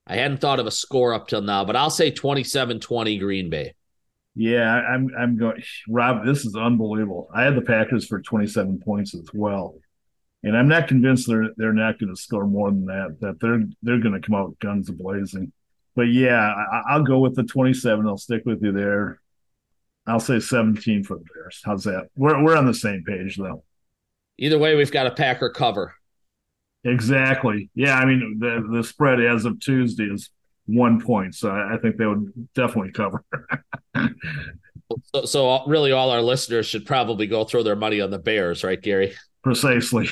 I hadn't thought of a score up till now, but I'll say 27 20 Green Bay. Yeah, I'm I'm going Rob, this is unbelievable. I had the Packers for 27 points as well. And I'm not convinced they're they're not going to score more than that. That they're they're going to come out guns blazing. But yeah, I, will go with the 27. I'll stick with you there. I'll say 17 for the Bears. How's that? We're we're on the same page though. Either way, we've got a Packer cover. Exactly. Yeah, I mean the the spread as of Tuesday is one point. So I, think they would definitely cover. so, so really, all our listeners should probably go throw their money on the Bears, right, Gary? Precisely.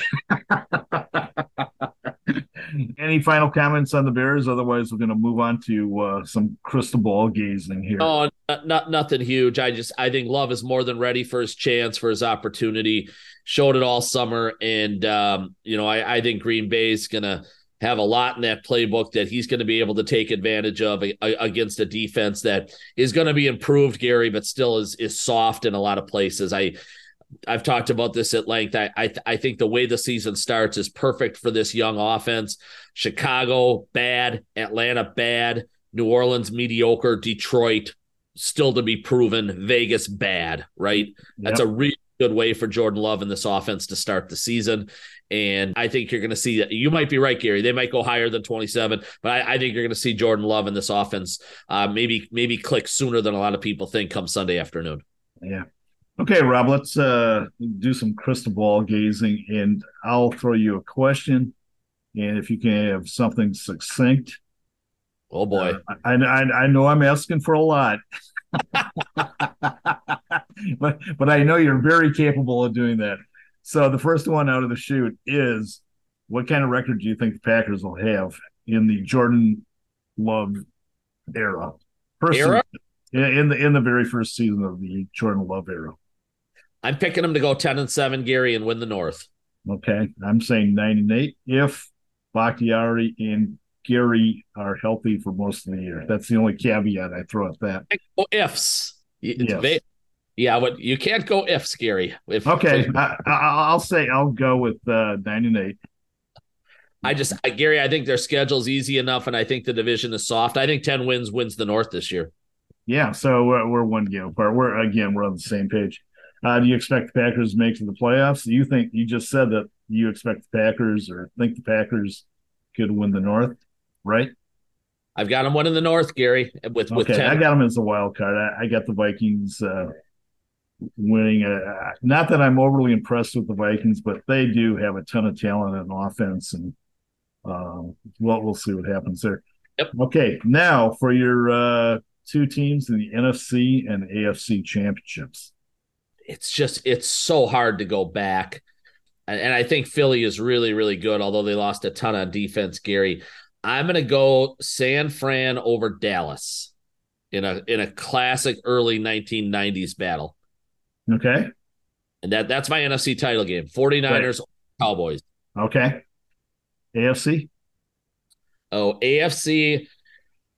Any final comments on the Bears? Otherwise, we're going to move on to uh, some crystal ball gazing here. Oh, not, not nothing huge. I just I think Love is more than ready for his chance for his opportunity. Showed it all summer, and um, you know I, I think Green Bay is to have a lot in that playbook that he's going to be able to take advantage of against a defense that is going to be improved, Gary, but still is is soft in a lot of places. I I've talked about this at length. I I, I think the way the season starts is perfect for this young offense. Chicago bad, Atlanta bad, New Orleans mediocre, Detroit still to be proven, Vegas bad. Right? Yep. That's a really good way for Jordan Love and this offense to start the season. And I think you're going to see that. You might be right, Gary. They might go higher than 27, but I, I think you're going to see Jordan Love in this offense uh, maybe maybe click sooner than a lot of people think come Sunday afternoon. Yeah. Okay, Rob, let's uh, do some crystal ball gazing, and I'll throw you a question. And if you can have something succinct. Oh, boy. Uh, I, I, I know I'm asking for a lot. but but I know you're very capable of doing that. So the first one out of the chute is what kind of record do you think the Packers will have in the Jordan Love era? First era? In the in the very first season of the Jordan Love era. I'm picking them to go 10 and 7, Gary, and win the North. Okay. I'm saying 9 and 8 if Bakhtiari and Gary are healthy for most of the year. That's the only caveat I throw at that. Oh, ifs. Yes. Yeah, but you can't go ifs, Gary. If, okay, I, will say I'll go with uh, nine and eight. I just, I, Gary, I think their schedule's easy enough, and I think the division is soft. I think ten wins wins the North this year. Yeah, so we're, we're one game apart. We're again, we're on the same page. Uh, do you expect the Packers to make to the playoffs? You think you just said that you expect the Packers or think the Packers could win the North, right? I've got them one in the North, Gary. With okay, with 10. I got them as a wild card. I, I got the Vikings uh, winning. Uh, not that I'm overly impressed with the Vikings, but they do have a ton of talent and offense, and um, well, we'll see what happens there. Yep. Okay, now for your uh, two teams in the NFC and AFC championships. It's just it's so hard to go back, and I think Philly is really really good, although they lost a ton on defense. Gary, I'm going to go San Fran over Dallas in a in a classic early 1990s battle. Okay. And that that's my NFC title game. 49ers right. Cowboys. Okay. AFC? Oh, AFC.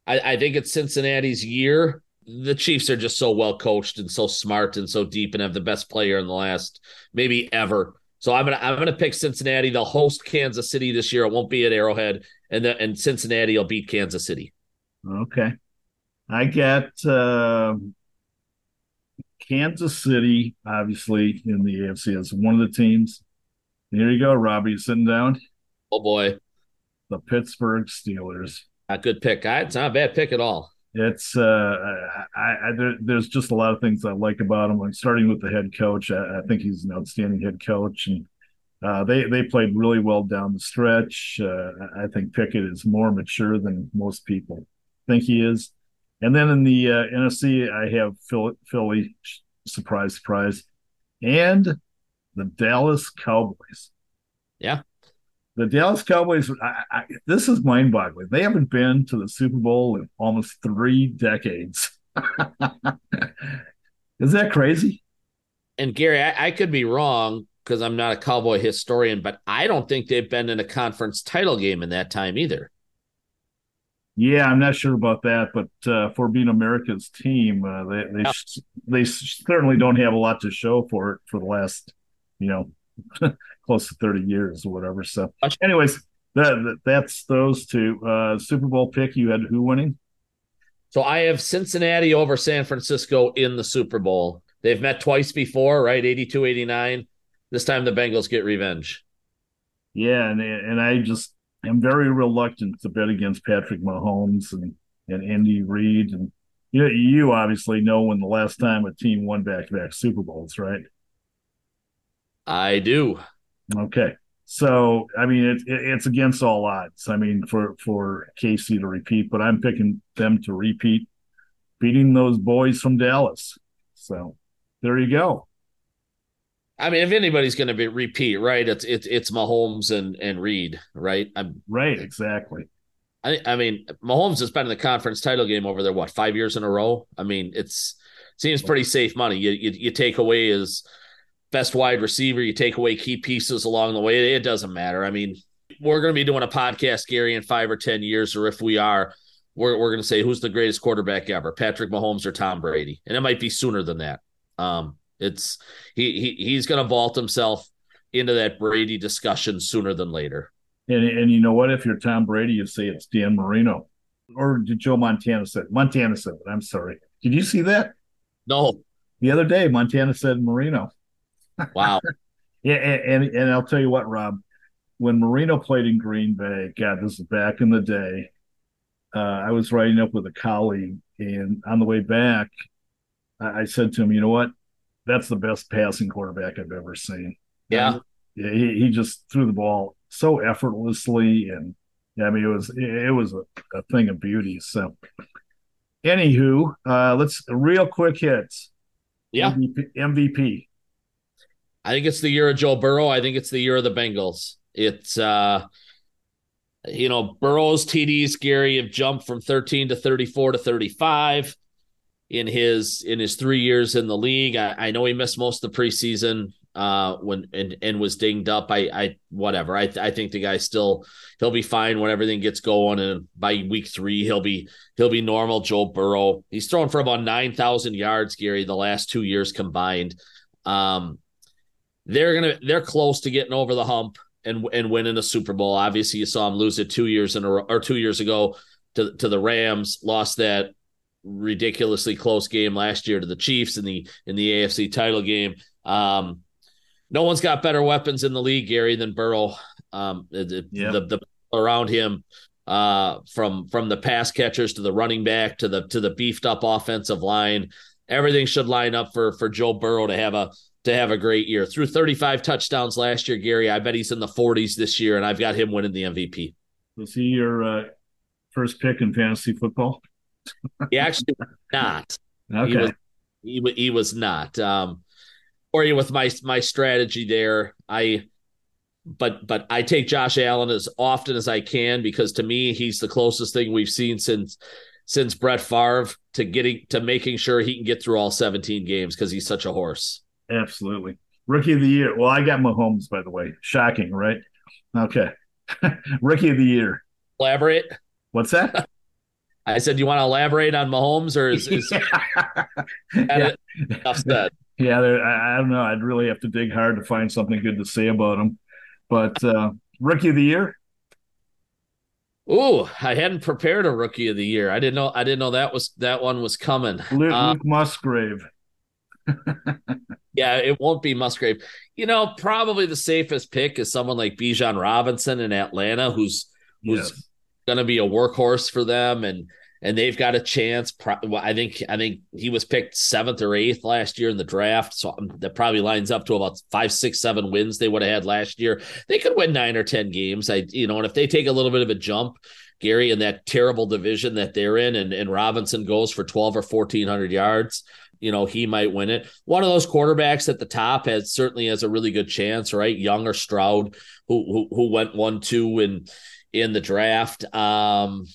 I, I think it's Cincinnati's year. The Chiefs are just so well coached and so smart and so deep and have the best player in the last maybe ever. So I'm gonna I'm gonna pick Cincinnati. They'll host Kansas City this year. It won't be at Arrowhead, and the, and Cincinnati will beat Kansas City. Okay, I get uh, Kansas City, obviously in the AFC as one of the teams. Here you go, Robbie, sitting down. Oh boy, the Pittsburgh Steelers. A good pick. It's not a bad pick at all. It's uh, I, I there, there's just a lot of things I like about him. Like starting with the head coach, I, I think he's an outstanding head coach, and uh, they they played really well down the stretch. Uh, I think Pickett is more mature than most people think he is. And then in the uh, NFC, I have Philly, Philly, surprise, surprise, and the Dallas Cowboys. Yeah. The Dallas Cowboys, I, I, this is mind boggling. They haven't been to the Super Bowl in almost three decades. is that crazy? And Gary, I, I could be wrong because I'm not a Cowboy historian, but I don't think they've been in a conference title game in that time either. Yeah, I'm not sure about that, but uh, for being America's team, uh, they they, they certainly don't have a lot to show for it for the last, you know, close to 30 years or whatever. So, anyways, that, that's those two. Uh, Super Bowl pick, you had who winning? So I have Cincinnati over San Francisco in the Super Bowl. They've met twice before, right? 82, 89. This time the Bengals get revenge. Yeah, and and I just am very reluctant to bet against Patrick Mahomes and, and Andy Reid. And you, you obviously know when the last time a team won back to back Super Bowls, right? I do. Okay. So, I mean, it, it, it's against all odds. I mean, for, for KC to repeat, but I'm picking them to repeat, beating those boys from Dallas. So there you go. I mean, if anybody's going to be repeat, right? It's it's it's Mahomes and and Reid, right? I'm, right, exactly. I I mean, Mahomes has been in the conference title game over there. What five years in a row? I mean, it's seems pretty safe money. You you, you take away his best wide receiver, you take away key pieces along the way. It doesn't matter. I mean, we're going to be doing a podcast, Gary, in five or ten years, or if we are, we're we're going to say who's the greatest quarterback ever, Patrick Mahomes or Tom Brady, and it might be sooner than that. Um, it's he, he he's going to vault himself into that Brady discussion sooner than later. And and you know what? If you're Tom Brady, you say it's Dan Marino, or did Joe Montana said Montana said it? I'm sorry. Did you see that? No. The other day, Montana said Marino. Wow. yeah, and, and and I'll tell you what, Rob. When Marino played in Green Bay, God, this is back in the day. Uh, I was riding up with a colleague, and on the way back, I, I said to him, "You know what? That's the best passing quarterback I've ever seen. Yeah. yeah he, he just threw the ball so effortlessly and yeah, I mean it was it was a, a thing of beauty. So anywho, uh let's real quick hits. Yeah. MVP, MVP. I think it's the year of Joe Burrow. I think it's the year of the Bengals. It's uh you know, Burrow's TDs, Gary, have jumped from 13 to 34 to 35 in his in his three years in the league. I, I know he missed most of the preseason uh when and, and was dinged up. I I whatever. I I think the guy still he'll be fine when everything gets going and by week 3 he'll be he'll be normal Joe Burrow. He's thrown for about 9,000 yards Gary the last 2 years combined. Um they're to they're close to getting over the hump and and winning a Super Bowl. Obviously you saw him lose it 2 years in a or 2 years ago to to the Rams, lost that ridiculously close game last year to the Chiefs in the in the AFC title game. Um, no one's got better weapons in the league, Gary, than Burrow. Um, the, yeah. the, the around him uh, from from the pass catchers to the running back to the to the beefed up offensive line. Everything should line up for for Joe Burrow to have a to have a great year. Through 35 touchdowns last year, Gary. I bet he's in the 40s this year, and I've got him winning the MVP. Was he your uh, first pick in fantasy football? He actually was not. Okay. He was, he, he was not. Um, or you with my my strategy there. I but but I take Josh Allen as often as I can because to me he's the closest thing we've seen since since Brett Favre to getting to making sure he can get through all 17 games because he's such a horse. Absolutely. Rookie of the year. Well, I got Mahomes, by the way. Shocking, right? Okay. Rookie of the year. Elaborate. What's that? I said, "Do you want to elaborate on Mahomes or is, is yeah. enough said? Yeah, I, I, don't know. I'd really have to dig hard to find something good to say about him. But uh, rookie of the year. Ooh, I hadn't prepared a rookie of the year. I didn't know. I didn't know that was that one was coming. Luke, uh, Luke Musgrave. yeah, it won't be Musgrave. You know, probably the safest pick is someone like Bijan Robinson in Atlanta, who's who's yes. Going to be a workhorse for them, and and they've got a chance. I think I think he was picked seventh or eighth last year in the draft, so that probably lines up to about five, six, seven wins they would have had last year. They could win nine or ten games. I you know, and if they take a little bit of a jump, Gary, in that terrible division that they're in, and, and Robinson goes for twelve or fourteen hundred yards. You know, he might win it. One of those quarterbacks at the top has certainly has a really good chance, right? Young or Stroud, who who, who went one two in in the draft. Um,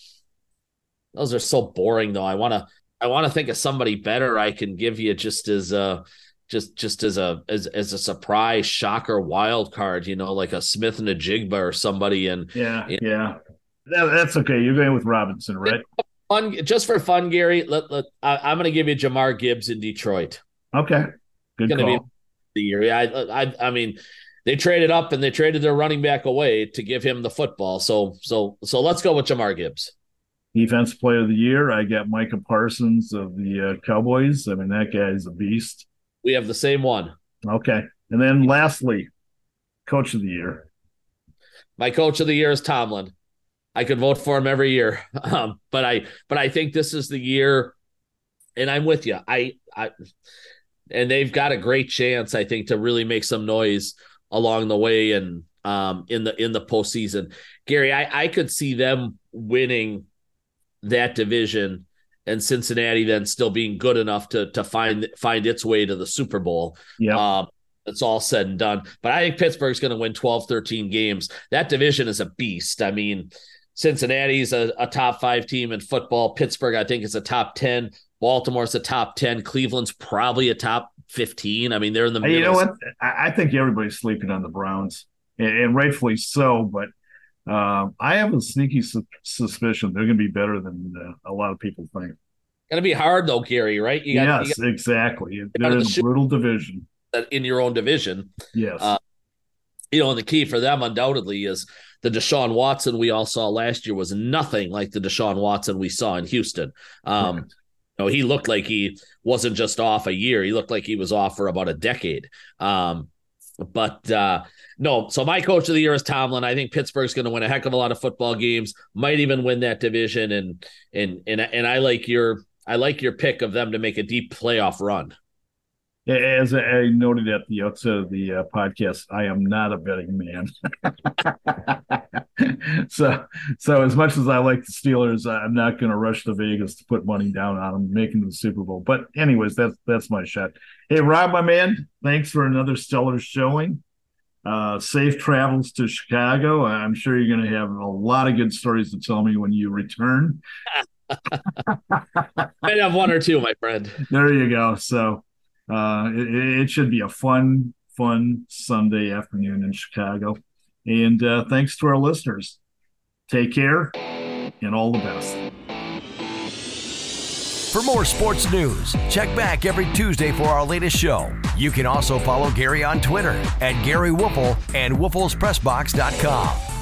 those are so boring though. I want to I want to think of somebody better I can give you just as a just just as a as as a surprise shocker wild card, you know, like a Smith and a Jigba or somebody and yeah, yeah. That, that's okay. You're going with Robinson, right? Fun, just for fun, Gary. Let, let I, am going to give you Jahmyr Gibbs in Detroit. Okay, good call. Be the year. I, I I mean, they traded up and they traded their running back away to give him the football. So so so let's go with Jahmyr Gibbs. Defense player of the year, I got Micah Parsons of the uh, Cowboys. I mean, that guy's a beast. We have the same one. Okay. And then lastly, coach of the year. My coach of the year is Tomlin. I could vote for him every year. Um, but I but I think this is the year and I'm with you. I I and they've got a great chance, I think, to really make some noise along the way and um in the in the postseason. Gary, I, I could see them winning that division and Cincinnati then still being good enough to to find find its way to the Super Bowl. Yeah. Um, it's all said and done. But I think Pittsburgh's going to win 12, 13 games. That division is a beast. I mean, Cincinnati's a, a top five team in football. Pittsburgh, I think, is a top 10. Baltimore's a top 10. Cleveland's probably a top 15. I mean, they're in the middle. You know what? I think everybody's sleeping on the Browns, and rightfully so. But um, I have a sneaky su- suspicion they're going to be better than uh, a lot of people think. Going to be hard though, Gary. Right? You got, yes, you got, exactly. They're in a brutal division. In your own division, yes. Uh, you know, and the key for them undoubtedly is the Deshaun Watson we all saw last year was nothing like the Deshaun Watson we saw in Houston. Um, right. Know, he looked like he wasn't just off a year; he looked like he was off for about a decade. Um, but uh, no, so my coach of the year is Tomlin. I think Pittsburgh's going to win a heck of a lot of football games. Might even win that division, and and and and I like your I like your pick of them to make a deep playoff run. As I noted at the outset of the uh, podcast, I am not a betting man. so, so as much as I like the Steelers, I'm not going to rush to Vegas to put money down on them making the Super Bowl. But, anyways, that's that's my shot. Hey, Rob, my man, thanks for another stellar showing. Uh, safe travels to Chicago. I'm sure you're going to have a lot of good stories to tell me when you return. I have one or two, my friend. There you go. So uh, it, it, should be a fun, fun Sunday afternoon in Chicago. And uh, thanks to our listeners. Take care and all the best. For more sports news, check back every Tuesday for our latest show. You can also follow Gary on Twitter at Gery Woelfel and WoelfelsPressBox.com.